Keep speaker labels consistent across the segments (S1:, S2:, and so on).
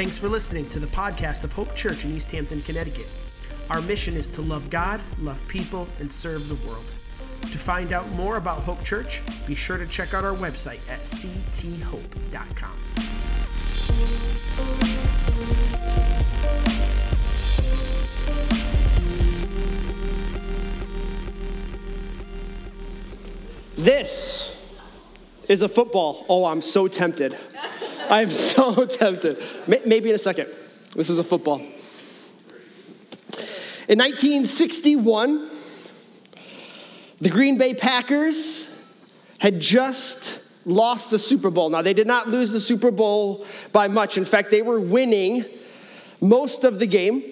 S1: Thanks for listening to the podcast of Hope Church in East Hampton, Connecticut. Our mission is to love God, love people, and serve the world. To find out more about Hope Church, be sure to check out our website at cthope.com. This is a football. Oh, I'm so tempted. I'm so tempted. Maybe in a second. This is a football. In 1961, the Green Bay Packers had just lost the Super Bowl. Now, they did not lose the Super Bowl by much. In fact, they were winning most of the game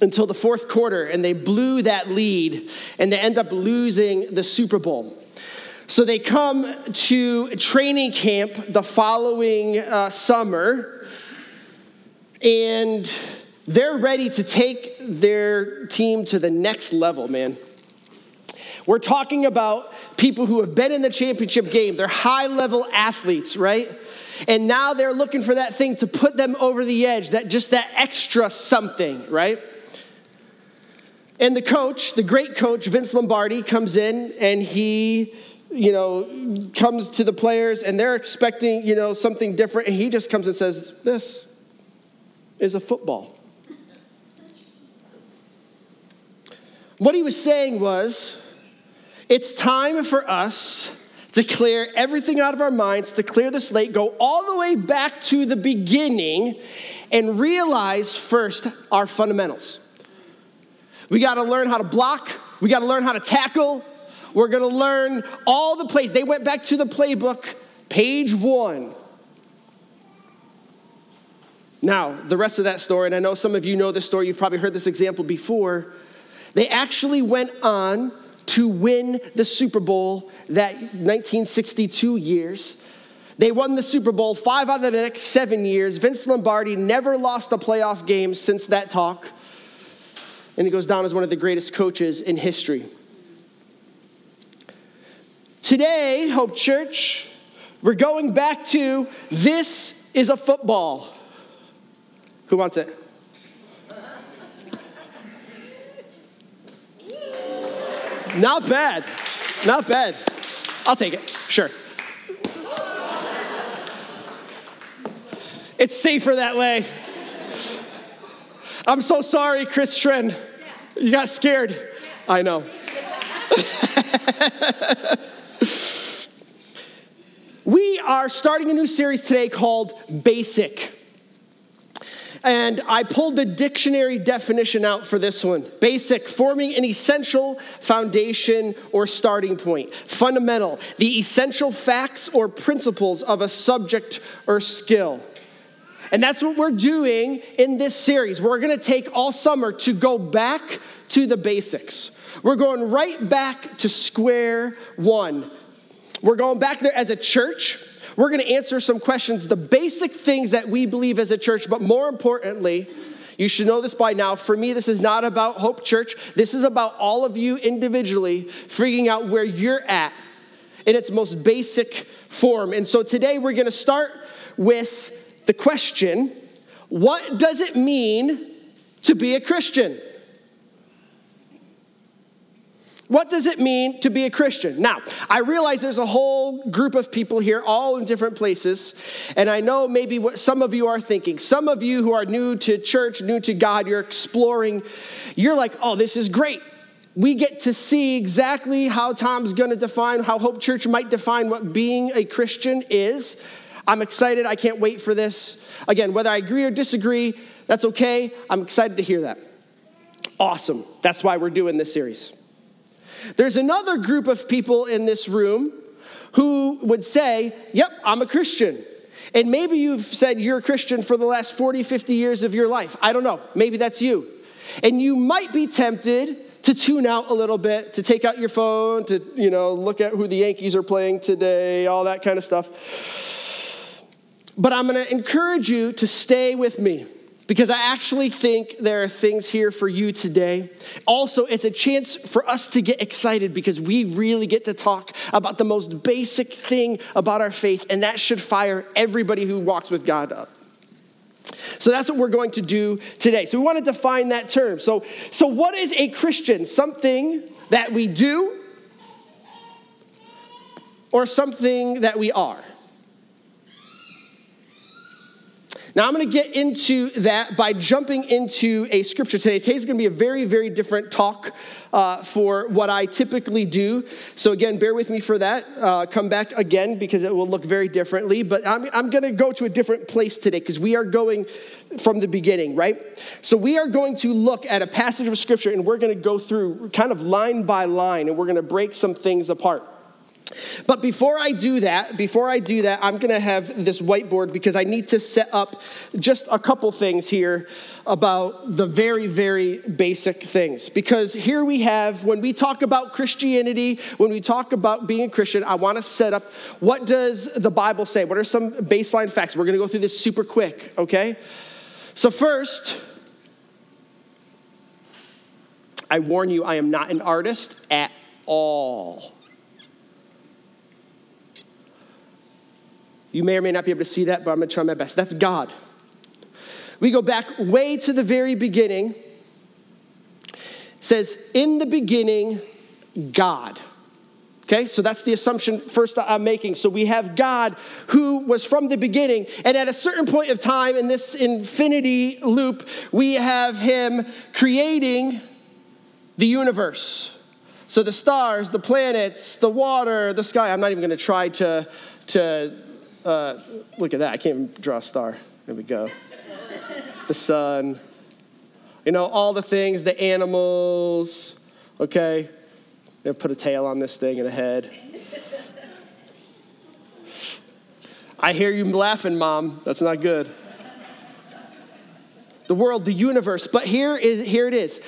S1: until the fourth quarter, and they blew that lead, and they end up losing the Super Bowl. So they come to training camp the following uh, summer, and they're ready to take their team to the next level, man. We're talking about people who have been in the championship game. They're high level athletes, right? And now they're looking for that thing to put them over the edge, that just that extra something, right? And the coach, the great coach, Vince Lombardi, comes in and he, you know, comes to the players and they're expecting, you know, something different. And he just comes and says, This is a football. What he was saying was, it's time for us to clear everything out of our minds, to clear the slate, go all the way back to the beginning, and realize first our fundamentals. We got to learn how to block, we got to learn how to tackle, we're going to learn all the plays. They went back to the playbook, page one. Now, the rest of that story, and I know some of you know this story, you've probably heard this example before. They actually went on to win the Super Bowl that 1962 years. They won the Super Bowl five out of the next seven years. Vince Lombardi never lost a playoff game since that talk. And he goes down as one of the greatest coaches in history. Today, Hope Church, we're going back to this is a football. Who wants it? Not bad. Not bad. I'll take it. Sure. It's safer that way. I'm so sorry, Chris Trend. You got scared. I know. we are starting a new series today called Basic. And I pulled the dictionary definition out for this one basic, forming an essential foundation or starting point. Fundamental, the essential facts or principles of a subject or skill. And that's what we're doing in this series. We're gonna take all summer to go back to the basics. We're going right back to square one. We're going back there as a church. We're going to answer some questions, the basic things that we believe as a church, but more importantly, you should know this by now. For me, this is not about Hope Church. This is about all of you individually figuring out where you're at in its most basic form. And so today we're going to start with the question what does it mean to be a Christian? What does it mean to be a Christian? Now, I realize there's a whole group of people here, all in different places, and I know maybe what some of you are thinking. Some of you who are new to church, new to God, you're exploring, you're like, oh, this is great. We get to see exactly how Tom's gonna define, how Hope Church might define what being a Christian is. I'm excited. I can't wait for this. Again, whether I agree or disagree, that's okay. I'm excited to hear that. Awesome. That's why we're doing this series. There's another group of people in this room who would say, Yep, I'm a Christian. And maybe you've said you're a Christian for the last 40, 50 years of your life. I don't know. Maybe that's you. And you might be tempted to tune out a little bit, to take out your phone, to, you know, look at who the Yankees are playing today, all that kind of stuff. But I'm going to encourage you to stay with me because I actually think there are things here for you today. Also, it's a chance for us to get excited because we really get to talk about the most basic thing about our faith, and that should fire everybody who walks with God up. So that's what we're going to do today. So we want to define that term. So, so what is a Christian? Something that we do or something that we are? Now, I'm going to get into that by jumping into a scripture today. Today's going to be a very, very different talk uh, for what I typically do. So, again, bear with me for that. Uh, come back again because it will look very differently. But I'm, I'm going to go to a different place today because we are going from the beginning, right? So, we are going to look at a passage of scripture and we're going to go through kind of line by line and we're going to break some things apart. But before I do that, before I do that, I'm going to have this whiteboard because I need to set up just a couple things here about the very, very basic things. Because here we have, when we talk about Christianity, when we talk about being a Christian, I want to set up what does the Bible say? What are some baseline facts? We're going to go through this super quick, okay? So, first, I warn you, I am not an artist at all. You may or may not be able to see that, but I'm going to try my best. That's God. We go back way to the very beginning. It says, In the beginning, God. Okay, so that's the assumption first I'm making. So we have God who was from the beginning, and at a certain point of time in this infinity loop, we have Him creating the universe. So the stars, the planets, the water, the sky. I'm not even going to try to, to uh, look at that. I can't even draw a star. There we go. the sun. You know, all the things, the animals, okay? They put a tail on this thing and a head. I hear you laughing, Mom. That's not good. The world, the universe. But here is here it is.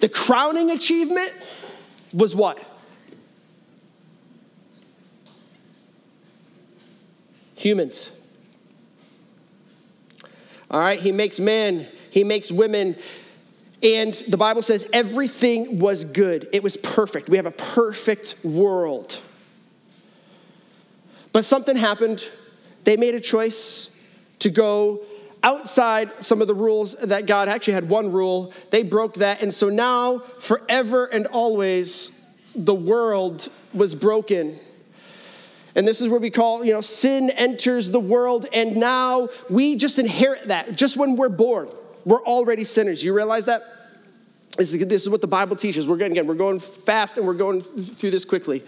S1: The crowning achievement was what? Humans. All right, he makes men, he makes women, and the Bible says everything was good. It was perfect. We have a perfect world. But something happened. They made a choice to go outside some of the rules that God actually had one rule. They broke that. And so now, forever and always, the world was broken. And this is where we call, you know, sin enters the world, and now we just inherit that. Just when we're born, we're already sinners. You realize that? This is, this is what the Bible teaches. We're going, again, we're going fast and we're going through this quickly.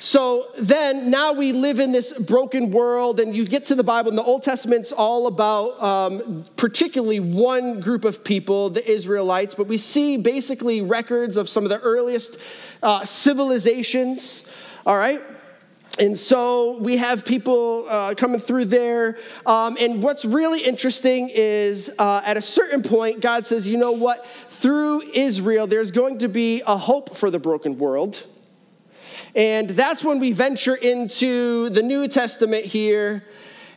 S1: So then, now we live in this broken world, and you get to the Bible, and the Old Testament's all about um, particularly one group of people, the Israelites, but we see basically records of some of the earliest uh, civilizations, all right? And so we have people uh, coming through there. Um, and what's really interesting is uh, at a certain point, God says, you know what? Through Israel, there's going to be a hope for the broken world. And that's when we venture into the New Testament here.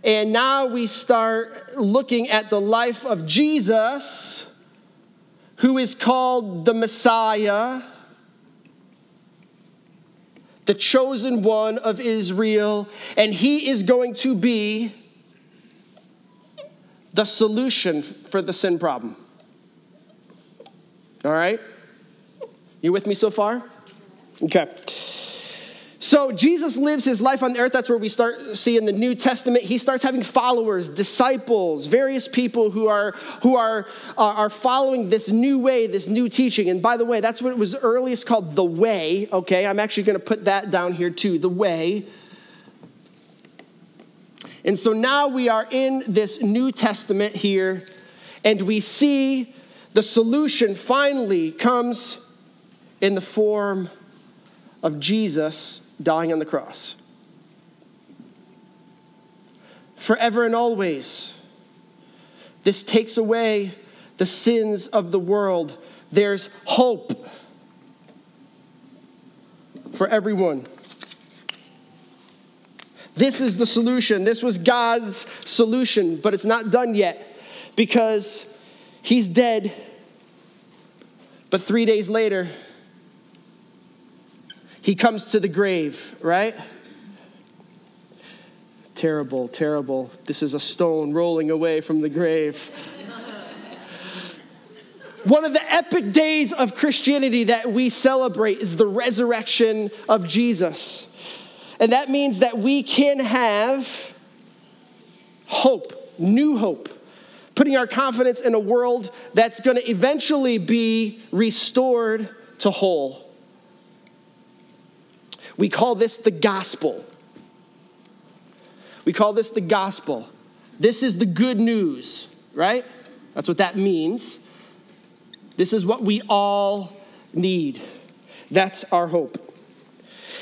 S1: And now we start looking at the life of Jesus, who is called the Messiah the chosen one of Israel, and he is going to be the solution for the sin problem. All right? You with me so far? Okay. So Jesus lives his life on earth. That's where we start seeing in the New Testament. He starts having followers, disciples, various people who are who are are following this new way, this new teaching. And by the way, that's what it was earliest called the way. Okay, I'm actually going to put that down here too. The way. And so now we are in this New Testament here, and we see the solution finally comes in the form of Jesus dying on the cross. Forever and always, this takes away the sins of the world. There's hope for everyone. This is the solution. This was God's solution, but it's not done yet because he's dead. But three days later, he comes to the grave, right? Terrible, terrible. This is a stone rolling away from the grave. One of the epic days of Christianity that we celebrate is the resurrection of Jesus. And that means that we can have hope, new hope, putting our confidence in a world that's going to eventually be restored to whole. We call this the gospel. We call this the gospel. This is the good news, right? That's what that means. This is what we all need. That's our hope.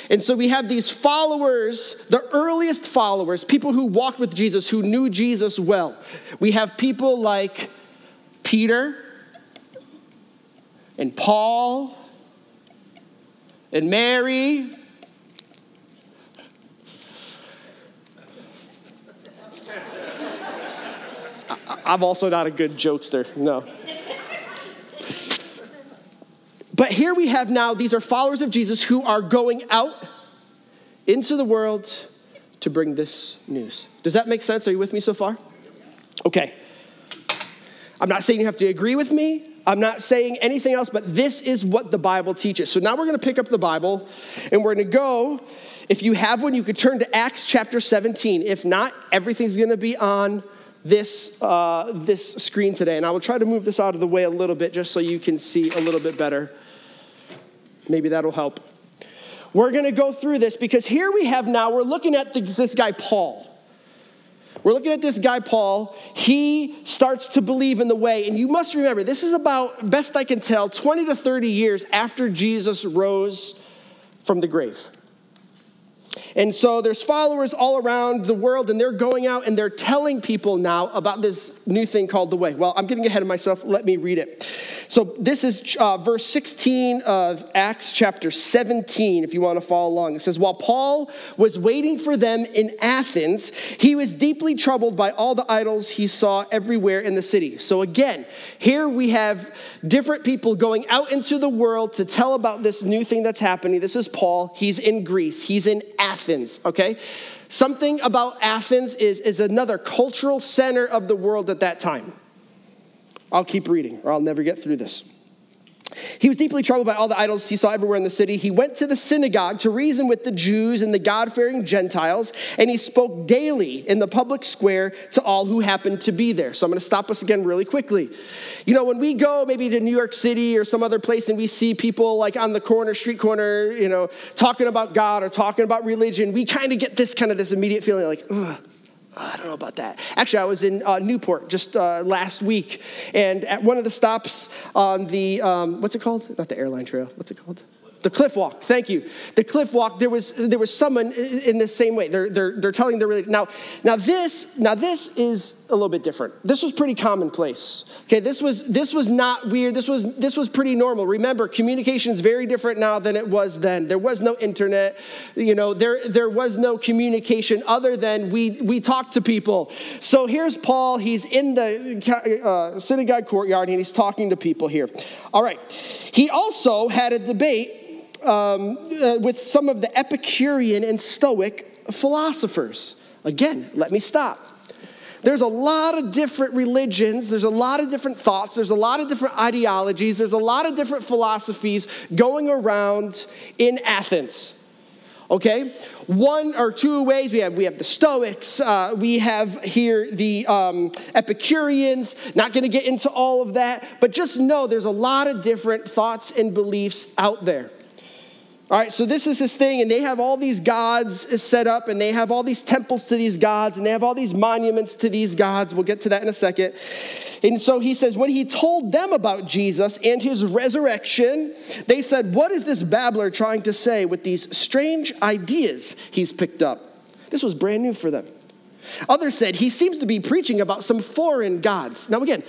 S1: And so we have these followers, the earliest followers, people who walked with Jesus, who knew Jesus well. We have people like Peter and Paul and Mary. I'm also not a good jokester, no. But here we have now, these are followers of Jesus who are going out into the world to bring this news. Does that make sense? Are you with me so far? Okay. I'm not saying you have to agree with me. I'm not saying anything else, but this is what the Bible teaches. So now we're going to pick up the Bible and we're going to go. If you have one, you could turn to Acts chapter 17. If not, everything's going to be on this, uh, this screen today. And I will try to move this out of the way a little bit just so you can see a little bit better. Maybe that'll help. We're going to go through this because here we have now, we're looking at this guy, Paul. We're looking at this guy, Paul. He starts to believe in the way. And you must remember, this is about, best I can tell, 20 to 30 years after Jesus rose from the grave. And so there's followers all around the world, and they're going out and they're telling people now about this new thing called the way. Well, I'm getting ahead of myself. Let me read it. So this is uh, verse 16 of Acts chapter 17, if you want to follow along. It says, While Paul was waiting for them in Athens, he was deeply troubled by all the idols he saw everywhere in the city. So again, here we have different people going out into the world to tell about this new thing that's happening. This is Paul. He's in Greece, he's in Athens, okay? Something about Athens is, is another cultural center of the world at that time. I'll keep reading, or I'll never get through this. He was deeply troubled by all the idols he saw everywhere in the city. He went to the synagogue to reason with the Jews and the God fearing Gentiles, and he spoke daily in the public square to all who happened to be there. So I'm going to stop us again really quickly. You know, when we go maybe to New York City or some other place and we see people like on the corner, street corner, you know, talking about God or talking about religion, we kind of get this kind of this immediate feeling like, ugh I don't know about that. Actually, I was in uh, Newport just uh, last week, and at one of the stops on the, um, what's it called? Not the airline trail. What's it called? The cliff walk, thank you. The cliff walk, there was, there was someone in the same way. They're, they're, they're telling their religion. Now, now, this, now, this is a little bit different. This was pretty commonplace. Okay, this was, this was not weird. This was, this was pretty normal. Remember, communication is very different now than it was then. There was no internet. You know, there, there was no communication other than we, we talked to people. So here's Paul. He's in the uh, synagogue courtyard and he's talking to people here. All right. He also had a debate um, uh, with some of the Epicurean and Stoic philosophers. Again, let me stop. There's a lot of different religions, there's a lot of different thoughts, there's a lot of different ideologies, there's a lot of different philosophies going around in Athens. Okay? One or two ways we have we have the Stoics, uh, we have here the um, Epicureans. Not going to get into all of that, but just know there's a lot of different thoughts and beliefs out there. All right, so this is his thing, and they have all these gods set up, and they have all these temples to these gods, and they have all these monuments to these gods. We'll get to that in a second. And so he says, when he told them about Jesus and his resurrection, they said, What is this babbler trying to say with these strange ideas he's picked up? This was brand new for them. Others said, He seems to be preaching about some foreign gods. Now, again,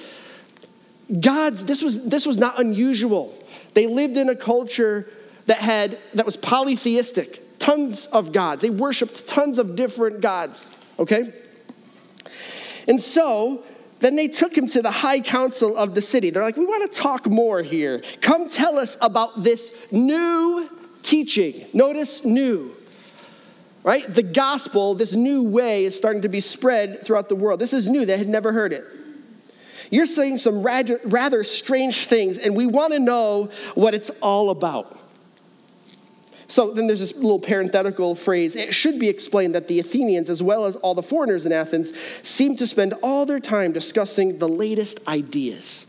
S1: gods, this was, this was not unusual. They lived in a culture that had that was polytheistic, tons of gods. They worshiped tons of different gods, okay? And so then they took him to the high council of the city. They're like, "We want to talk more here. Come tell us about this new teaching." Notice new. right? The gospel, this new way, is starting to be spread throughout the world. This is new, they had never heard it. You're saying some rather, rather strange things, and we want to know what it's all about. So then there's this little parenthetical phrase. It should be explained that the Athenians, as well as all the foreigners in Athens, seem to spend all their time discussing the latest ideas.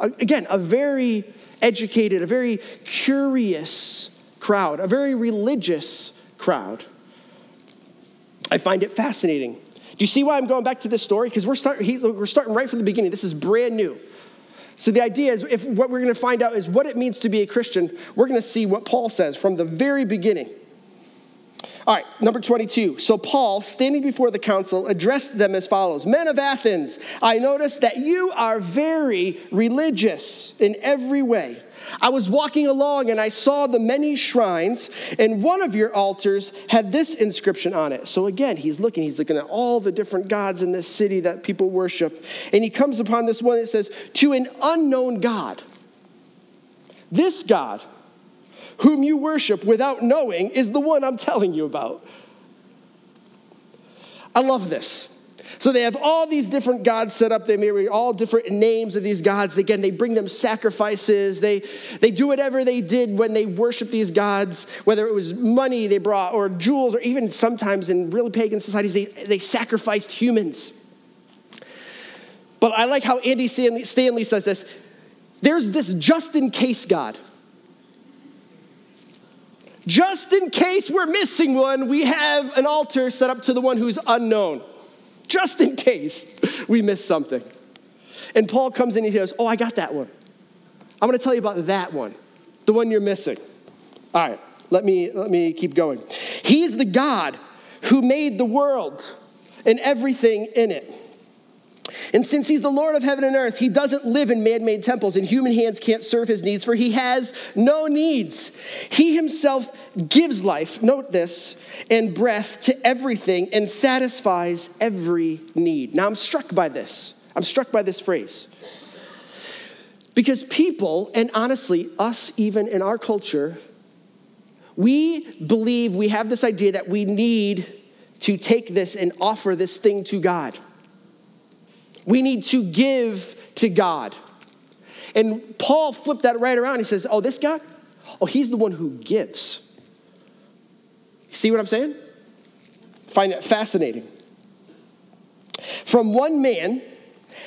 S1: Again, a very educated, a very curious crowd, a very religious crowd. I find it fascinating. Do you see why I'm going back to this story? Because we're, start, we're starting right from the beginning. This is brand new. So the idea is if what we're going to find out is what it means to be a Christian, we're going to see what Paul says from the very beginning. All right, number 22. So Paul, standing before the council, addressed them as follows Men of Athens, I notice that you are very religious in every way. I was walking along and I saw the many shrines, and one of your altars had this inscription on it. So again, he's looking, he's looking at all the different gods in this city that people worship, and he comes upon this one that says, To an unknown God. This God whom you worship without knowing is the one I'm telling you about. I love this. So they have all these different gods set up. They may be all different names of these gods. Again, they bring them sacrifices. They, they do whatever they did when they worship these gods, whether it was money they brought or jewels, or even sometimes in really pagan societies, they, they sacrificed humans. But I like how Andy Stanley says this there's this just in case God. Just in case we're missing one, we have an altar set up to the one who's unknown. Just in case we miss something. And Paul comes in and he goes, Oh, I got that one. I'm going to tell you about that one, the one you're missing. All right, let me, let me keep going. He's the God who made the world and everything in it. And since he's the Lord of heaven and earth, he doesn't live in man made temples, and human hands can't serve his needs, for he has no needs. He himself gives life, note this, and breath to everything and satisfies every need. Now, I'm struck by this. I'm struck by this phrase. Because people, and honestly, us even in our culture, we believe we have this idea that we need to take this and offer this thing to God. We need to give to God. And Paul flipped that right around. He says, Oh, this guy? Oh, he's the one who gives. See what I'm saying? Find it fascinating. From one man,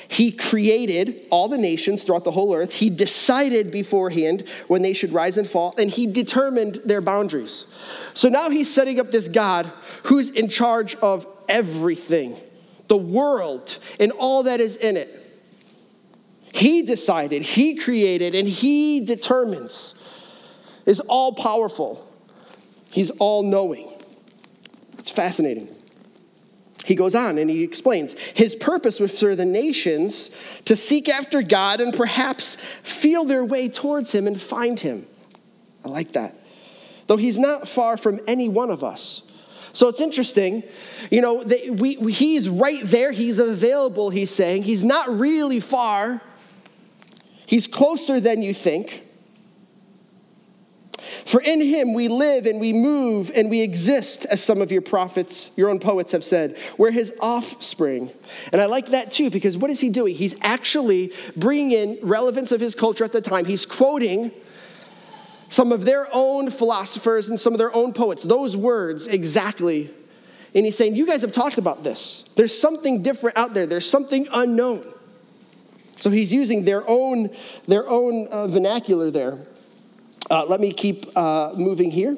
S1: he created all the nations throughout the whole earth. He decided beforehand when they should rise and fall, and he determined their boundaries. So now he's setting up this God who's in charge of everything the world, and all that is in it. He decided, He created, and He determines, is all powerful. He's all knowing. It's fascinating. He goes on and he explains his purpose was for the nations to seek after God and perhaps feel their way towards him and find him. I like that. Though he's not far from any one of us. So it's interesting, you know, we, he's right there, he's available, he's saying. He's not really far, he's closer than you think. For in him we live and we move and we exist, as some of your prophets, your own poets have said. We're his offspring. And I like that too, because what is he doing? He's actually bringing in relevance of his culture at the time. He's quoting some of their own philosophers and some of their own poets, those words exactly. And he's saying, You guys have talked about this. There's something different out there, there's something unknown. So he's using their own, their own uh, vernacular there. Uh, let me keep uh, moving here.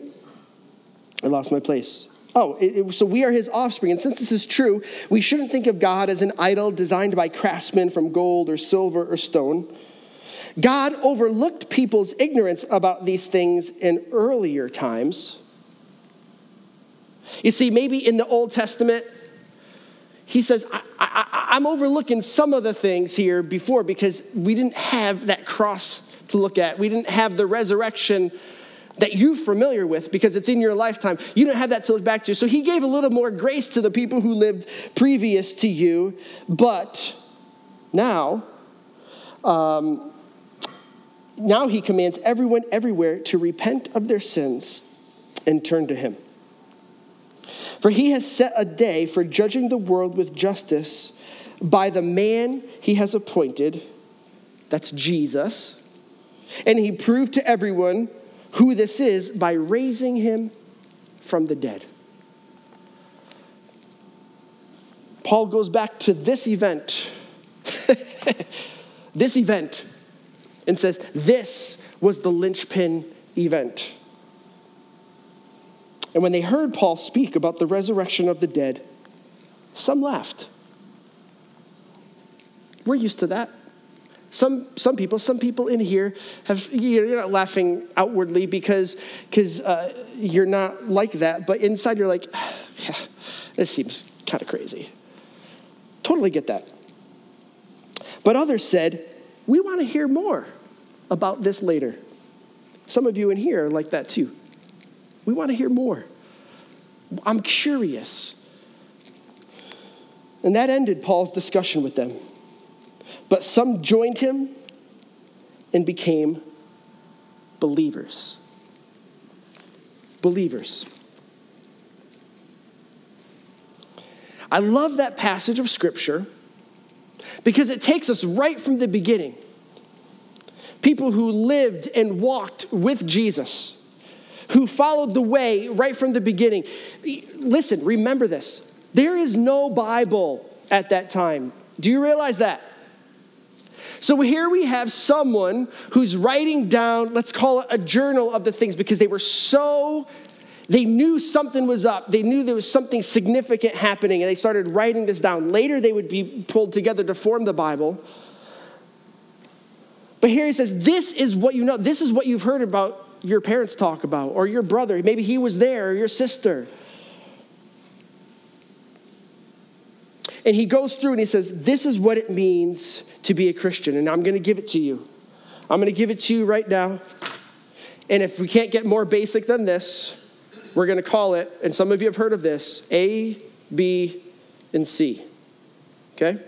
S1: I lost my place. Oh, it, it, so we are his offspring. And since this is true, we shouldn't think of God as an idol designed by craftsmen from gold or silver or stone. God overlooked people's ignorance about these things in earlier times. You see, maybe in the Old Testament, he says, I, am overlooking some of the things here before because we didn't have that cross to look at. We didn't have the resurrection that you're familiar with because it's in your lifetime. You don't have that to look back to. So he gave a little more grace to the people who lived previous to you. But now, um, now he commands everyone everywhere to repent of their sins and turn to him. For he has set a day for judging the world with justice by the man he has appointed. That's Jesus. And he proved to everyone who this is by raising him from the dead. Paul goes back to this event, this event, and says, This was the linchpin event. And when they heard Paul speak about the resurrection of the dead, some laughed. We're used to that. Some, some people, some people in here have, you're not laughing outwardly because because uh, you're not like that, but inside you're like, yeah, this seems kind of crazy. Totally get that. But others said, we want to hear more about this later. Some of you in here are like that too. We want to hear more. I'm curious. And that ended Paul's discussion with them. But some joined him and became believers. Believers. I love that passage of Scripture because it takes us right from the beginning. People who lived and walked with Jesus, who followed the way right from the beginning. Listen, remember this. There is no Bible at that time. Do you realize that? So here we have someone who's writing down, let's call it a journal of the things, because they were so, they knew something was up. They knew there was something significant happening, and they started writing this down. Later, they would be pulled together to form the Bible. But here he says, This is what you know. This is what you've heard about your parents talk about, or your brother. Maybe he was there, or your sister. And he goes through and he says, This is what it means to be a Christian. And I'm going to give it to you. I'm going to give it to you right now. And if we can't get more basic than this, we're going to call it, and some of you have heard of this A, B, and C. Okay?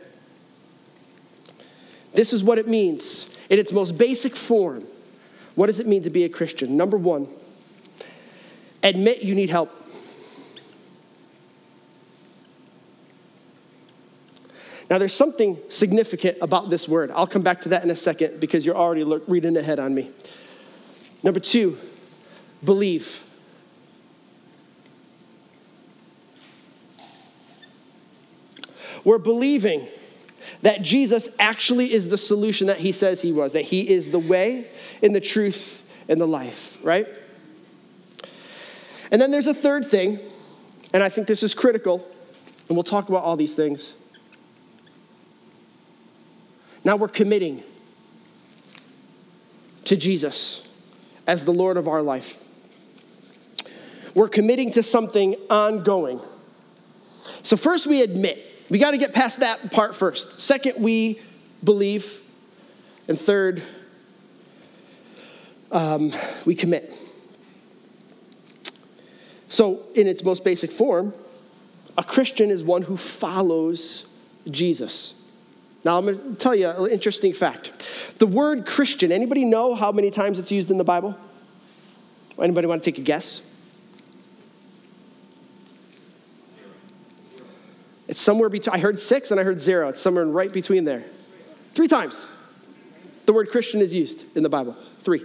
S1: This is what it means in its most basic form. What does it mean to be a Christian? Number one, admit you need help. Now, there's something significant about this word. I'll come back to that in a second because you're already reading ahead on me. Number two, believe. We're believing that Jesus actually is the solution that he says he was, that he is the way and the truth and the life, right? And then there's a third thing, and I think this is critical, and we'll talk about all these things. Now we're committing to Jesus as the Lord of our life. We're committing to something ongoing. So, first, we admit. We got to get past that part first. Second, we believe. And third, um, we commit. So, in its most basic form, a Christian is one who follows Jesus. Now, I'm going to tell you an interesting fact. The word Christian, anybody know how many times it's used in the Bible? Anybody want to take a guess? It's somewhere between, I heard six and I heard zero. It's somewhere right between there. Three times the word Christian is used in the Bible. Three.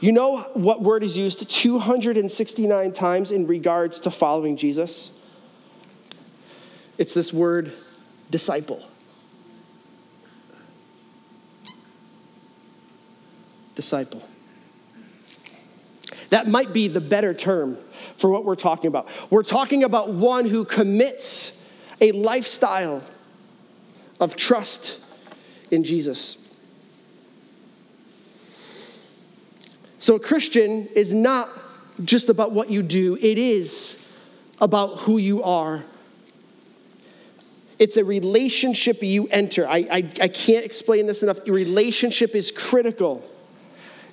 S1: You know what word is used 269 times in regards to following Jesus? It's this word disciple. Disciple. That might be the better term for what we're talking about. We're talking about one who commits a lifestyle of trust in Jesus. So, a Christian is not just about what you do, it is about who you are it's a relationship you enter. I, I, I can't explain this enough. relationship is critical.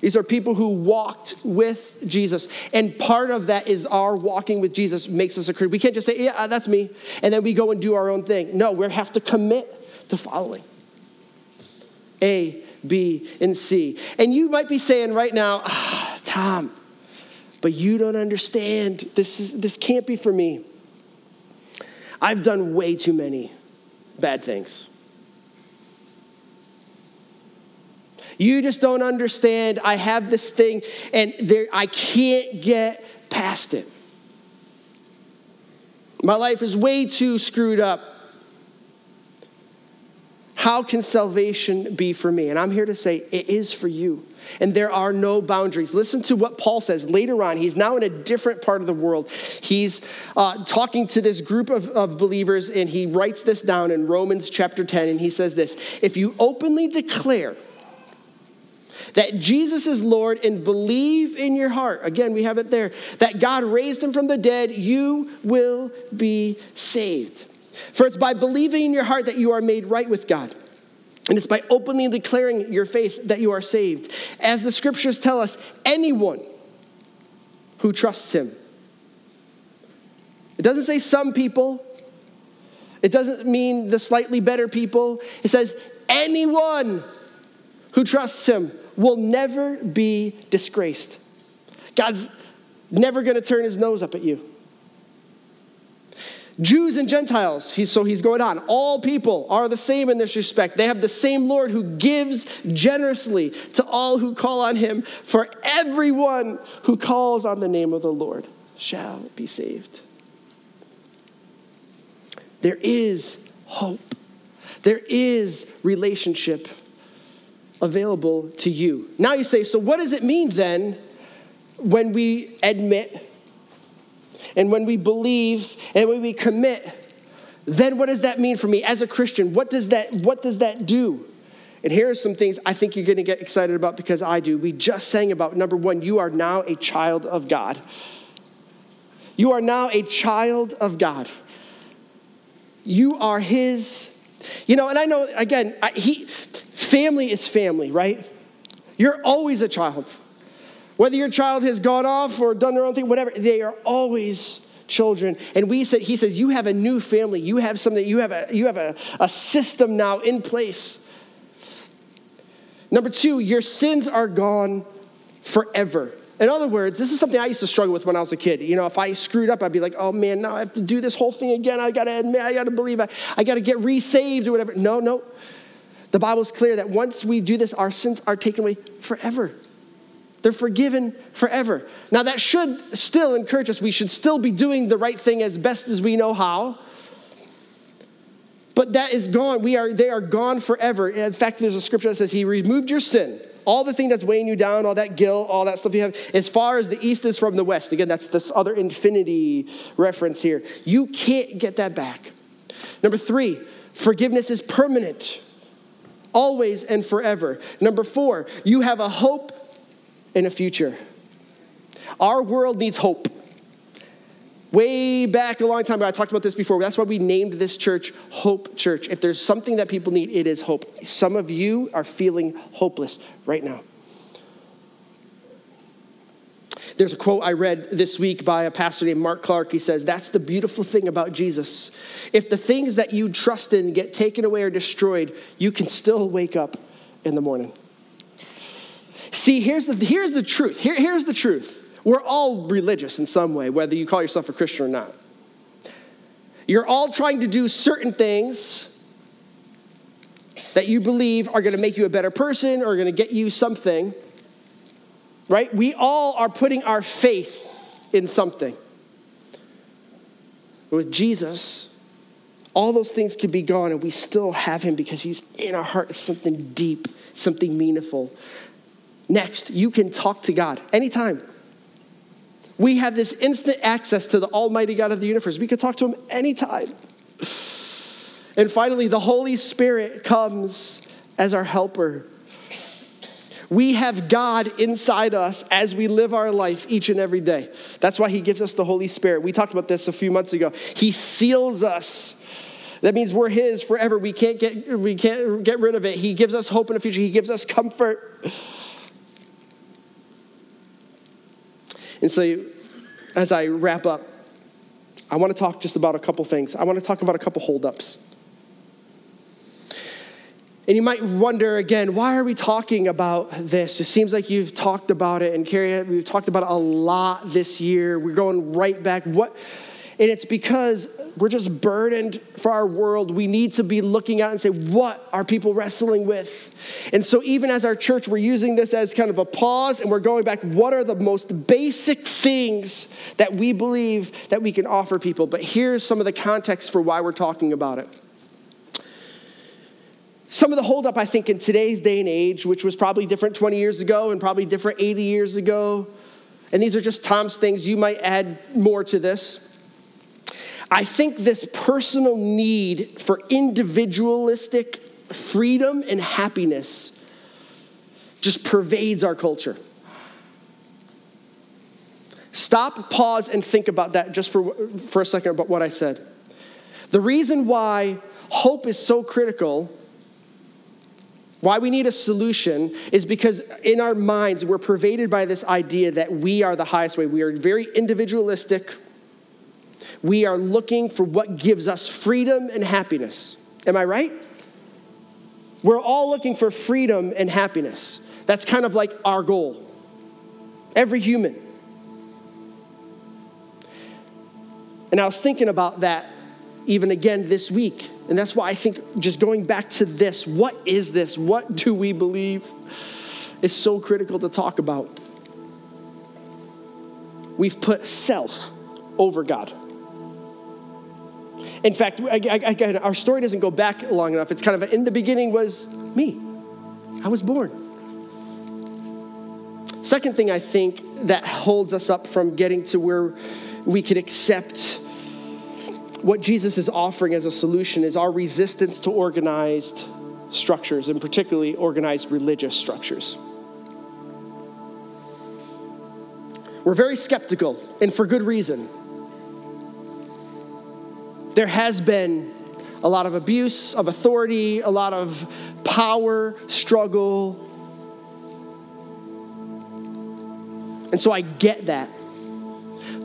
S1: These are people who walked with Jesus. And part of that is our walking with Jesus makes us a Christian. We can't just say, yeah, that's me, and then we go and do our own thing. No, we have to commit to following. A, B, and C. And you might be saying right now, ah, Tom, But you don't understand. This, is, this can't be for me. I've done way too many bad things. You just don't understand. I have this thing and there, I can't get past it. My life is way too screwed up. How can salvation be for me? And I'm here to say it is for you. And there are no boundaries. Listen to what Paul says later on. He's now in a different part of the world. He's uh, talking to this group of, of believers, and he writes this down in Romans chapter 10. And he says this If you openly declare that Jesus is Lord and believe in your heart, again, we have it there, that God raised him from the dead, you will be saved. For it's by believing in your heart that you are made right with God. And it's by openly declaring your faith that you are saved. As the scriptures tell us, anyone who trusts him. It doesn't say some people, it doesn't mean the slightly better people. It says anyone who trusts him will never be disgraced. God's never going to turn his nose up at you. Jews and Gentiles, he's, so he's going on. All people are the same in this respect. They have the same Lord who gives generously to all who call on him. For everyone who calls on the name of the Lord shall be saved. There is hope, there is relationship available to you. Now you say, so what does it mean then when we admit and when we believe and when we commit, then what does that mean for me as a Christian? What does that, what does that do? And here are some things I think you're going to get excited about because I do. We just sang about number one, you are now a child of God. You are now a child of God. You are His. You know, and I know, again, I, he, family is family, right? You're always a child. Whether your child has gone off or done their own thing, whatever, they are always children. And we said, he says, you have a new family. You have something, you have a, you have a, a system now in place. Number two, your sins are gone forever. In other words, this is something I used to struggle with when I was a kid. You know, if I screwed up, I'd be like, oh man, now I have to do this whole thing again. I gotta admit, I gotta believe, I, I gotta get resaved or whatever. No, no. The Bible's clear that once we do this, our sins are taken away forever. They're forgiven forever. Now, that should still encourage us. We should still be doing the right thing as best as we know how. But that is gone. We are, they are gone forever. In fact, there's a scripture that says, He removed your sin. All the thing that's weighing you down, all that guilt, all that stuff you have, as far as the east is from the west. Again, that's this other infinity reference here. You can't get that back. Number three, forgiveness is permanent, always and forever. Number four, you have a hope in a future. Our world needs hope. Way back a long time ago, I talked about this before. That's why we named this church Hope Church. If there's something that people need, it is hope. Some of you are feeling hopeless right now. There's a quote I read this week by a pastor named Mark Clark. He says, That's the beautiful thing about Jesus. If the things that you trust in get taken away or destroyed, you can still wake up in the morning. See, here's the, here's the truth. Here, here's the truth. We're all religious in some way, whether you call yourself a Christian or not. You're all trying to do certain things that you believe are going to make you a better person or going to get you something. Right? We all are putting our faith in something. With Jesus, all those things could be gone and we still have him because he's in our heart. It's something deep, something meaningful. Next, you can talk to God anytime. We have this instant access to the Almighty God of the universe. We can talk to Him anytime. And finally, the Holy Spirit comes as our helper. We have God inside us as we live our life each and every day. That's why He gives us the Holy Spirit. We talked about this a few months ago. He seals us. That means we're His forever. We can't get, we can't get rid of it. He gives us hope in the future, He gives us comfort. And so, as I wrap up, I want to talk just about a couple things. I want to talk about a couple holdups. And you might wonder again, why are we talking about this? It seems like you've talked about it, and Carrie, we've talked about it a lot this year. We're going right back. What? And it's because we're just burdened for our world. We need to be looking out and say, what are people wrestling with? And so, even as our church, we're using this as kind of a pause and we're going back. What are the most basic things that we believe that we can offer people? But here's some of the context for why we're talking about it. Some of the holdup, I think, in today's day and age, which was probably different 20 years ago and probably different 80 years ago, and these are just Tom's things, you might add more to this I think this personal need for individualistic freedom and happiness just pervades our culture. Stop, pause, and think about that just for, for a second about what I said. The reason why hope is so critical, why we need a solution, is because in our minds we're pervaded by this idea that we are the highest way. We are very individualistic we are looking for what gives us freedom and happiness. Am I right? We're all looking for freedom and happiness. That's kind of like our goal. Every human. And I was thinking about that even again this week. And that's why I think just going back to this what is this? What do we believe? is so critical to talk about. We've put self over God. In fact, again, our story doesn't go back long enough. It's kind of in the beginning was me. I was born. Second thing I think that holds us up from getting to where we could accept what Jesus is offering as a solution is our resistance to organized structures, and particularly organized religious structures. We're very skeptical, and for good reason there has been a lot of abuse of authority, a lot of power struggle. And so I get that.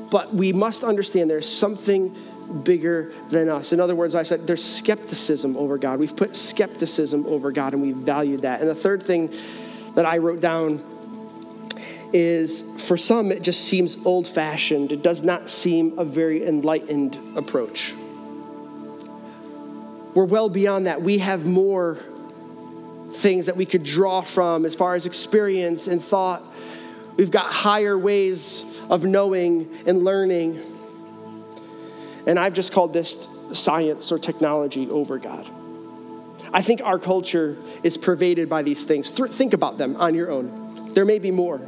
S1: But we must understand there's something bigger than us. In other words, I said there's skepticism over God. We've put skepticism over God and we've valued that. And the third thing that I wrote down is for some, it just seems old fashioned. It does not seem a very enlightened approach. We're well beyond that. We have more things that we could draw from as far as experience and thought. We've got higher ways of knowing and learning. And I've just called this science or technology over God. I think our culture is pervaded by these things. Think about them on your own. There may be more.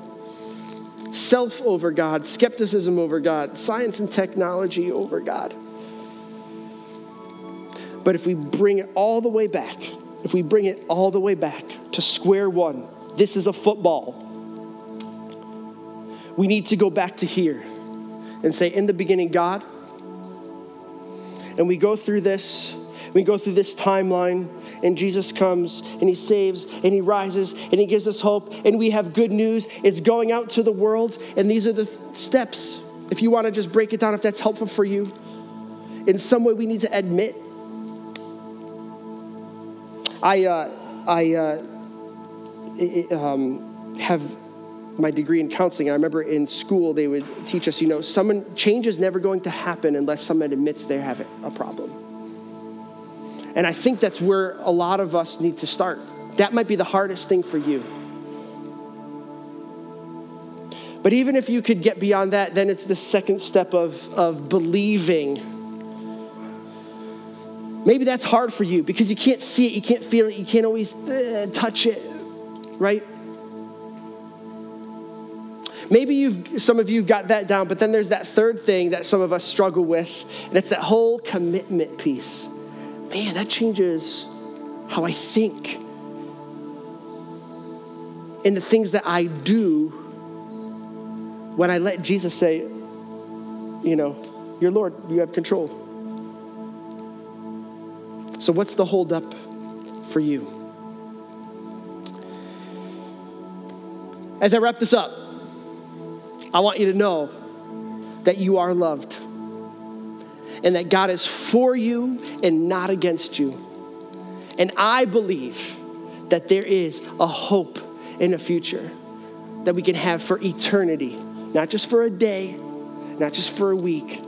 S1: Self over God, skepticism over God, science and technology over God. But if we bring it all the way back, if we bring it all the way back to square one, this is a football. We need to go back to here and say, In the beginning, God. And we go through this we go through this timeline, and Jesus comes and he saves and he rises and he gives us hope, and we have good news. It's going out to the world, and these are the steps. If you want to just break it down, if that's helpful for you, in some way we need to admit I, uh, I uh, um, have my degree in counseling. I remember in school they would teach us, you know, someone change is never going to happen unless someone admits they have a problem. And I think that's where a lot of us need to start. That might be the hardest thing for you. But even if you could get beyond that, then it's the second step of, of believing Maybe that's hard for you because you can't see it, you can't feel it, you can't always uh, touch it, right? Maybe you've some of you got that down, but then there's that third thing that some of us struggle with, and it's that whole commitment piece. Man, that changes how I think and the things that I do when I let Jesus say, you know, your Lord, you have control. So, what's the holdup for you? As I wrap this up, I want you to know that you are loved and that God is for you and not against you. And I believe that there is a hope in a future that we can have for eternity, not just for a day, not just for a week,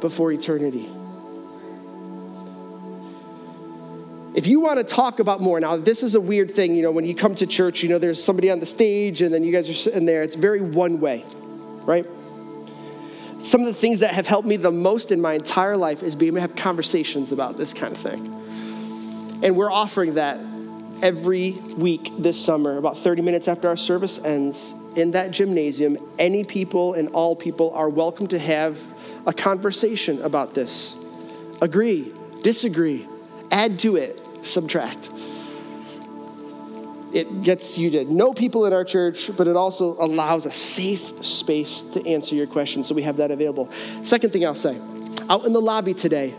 S1: but for eternity. If you want to talk about more, now this is a weird thing, you know, when you come to church, you know, there's somebody on the stage and then you guys are sitting there. It's very one way, right? Some of the things that have helped me the most in my entire life is being able to have conversations about this kind of thing. And we're offering that every week this summer, about 30 minutes after our service ends, in that gymnasium. Any people and all people are welcome to have a conversation about this. Agree, disagree, add to it, subtract. It gets you to know people in our church, but it also allows a safe space to answer your questions. So we have that available. Second thing I'll say out in the lobby today,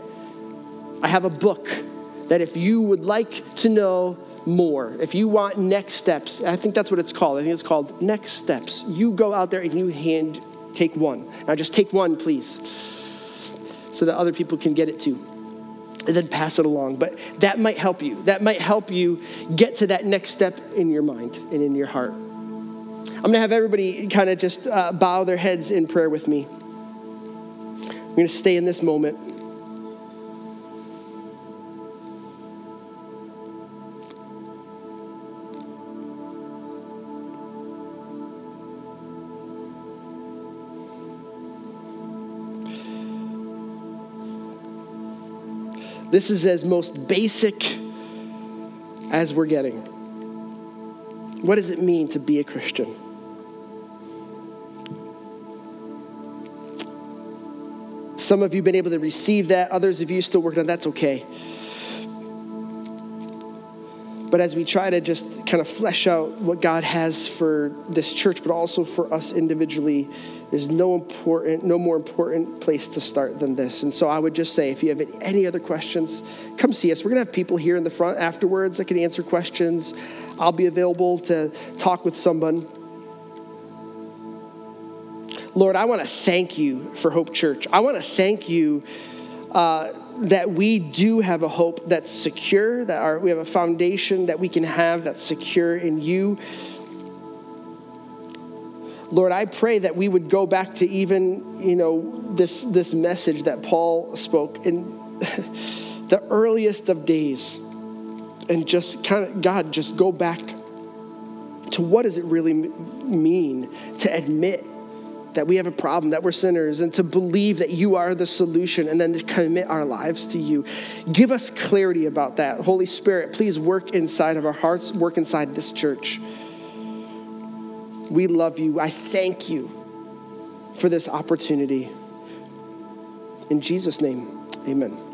S1: I have a book that if you would like to know more, if you want next steps, I think that's what it's called. I think it's called Next Steps. You go out there and you hand take one. Now just take one, please, so that other people can get it too and then pass it along. But that might help you. That might help you get to that next step in your mind and in your heart. I'm going to have everybody kind of just uh, bow their heads in prayer with me. I'm going to stay in this moment. This is as most basic as we're getting. What does it mean to be a Christian? Some of you have been able to receive that, others of you still working on that. that's okay. But as we try to just kind of flesh out what God has for this church, but also for us individually, there's no important, no more important place to start than this. And so I would just say, if you have any other questions, come see us. We're gonna have people here in the front afterwards that can answer questions. I'll be available to talk with someone. Lord, I want to thank you for Hope Church. I want to thank you. Uh, that we do have a hope that's secure, that our, we have a foundation that we can have that's secure in you. Lord, I pray that we would go back to even, you know, this, this message that Paul spoke in the earliest of days and just kind of, God, just go back to what does it really mean to admit that we have a problem, that we're sinners, and to believe that you are the solution, and then to commit our lives to you. Give us clarity about that. Holy Spirit, please work inside of our hearts, work inside this church. We love you. I thank you for this opportunity. In Jesus' name, amen.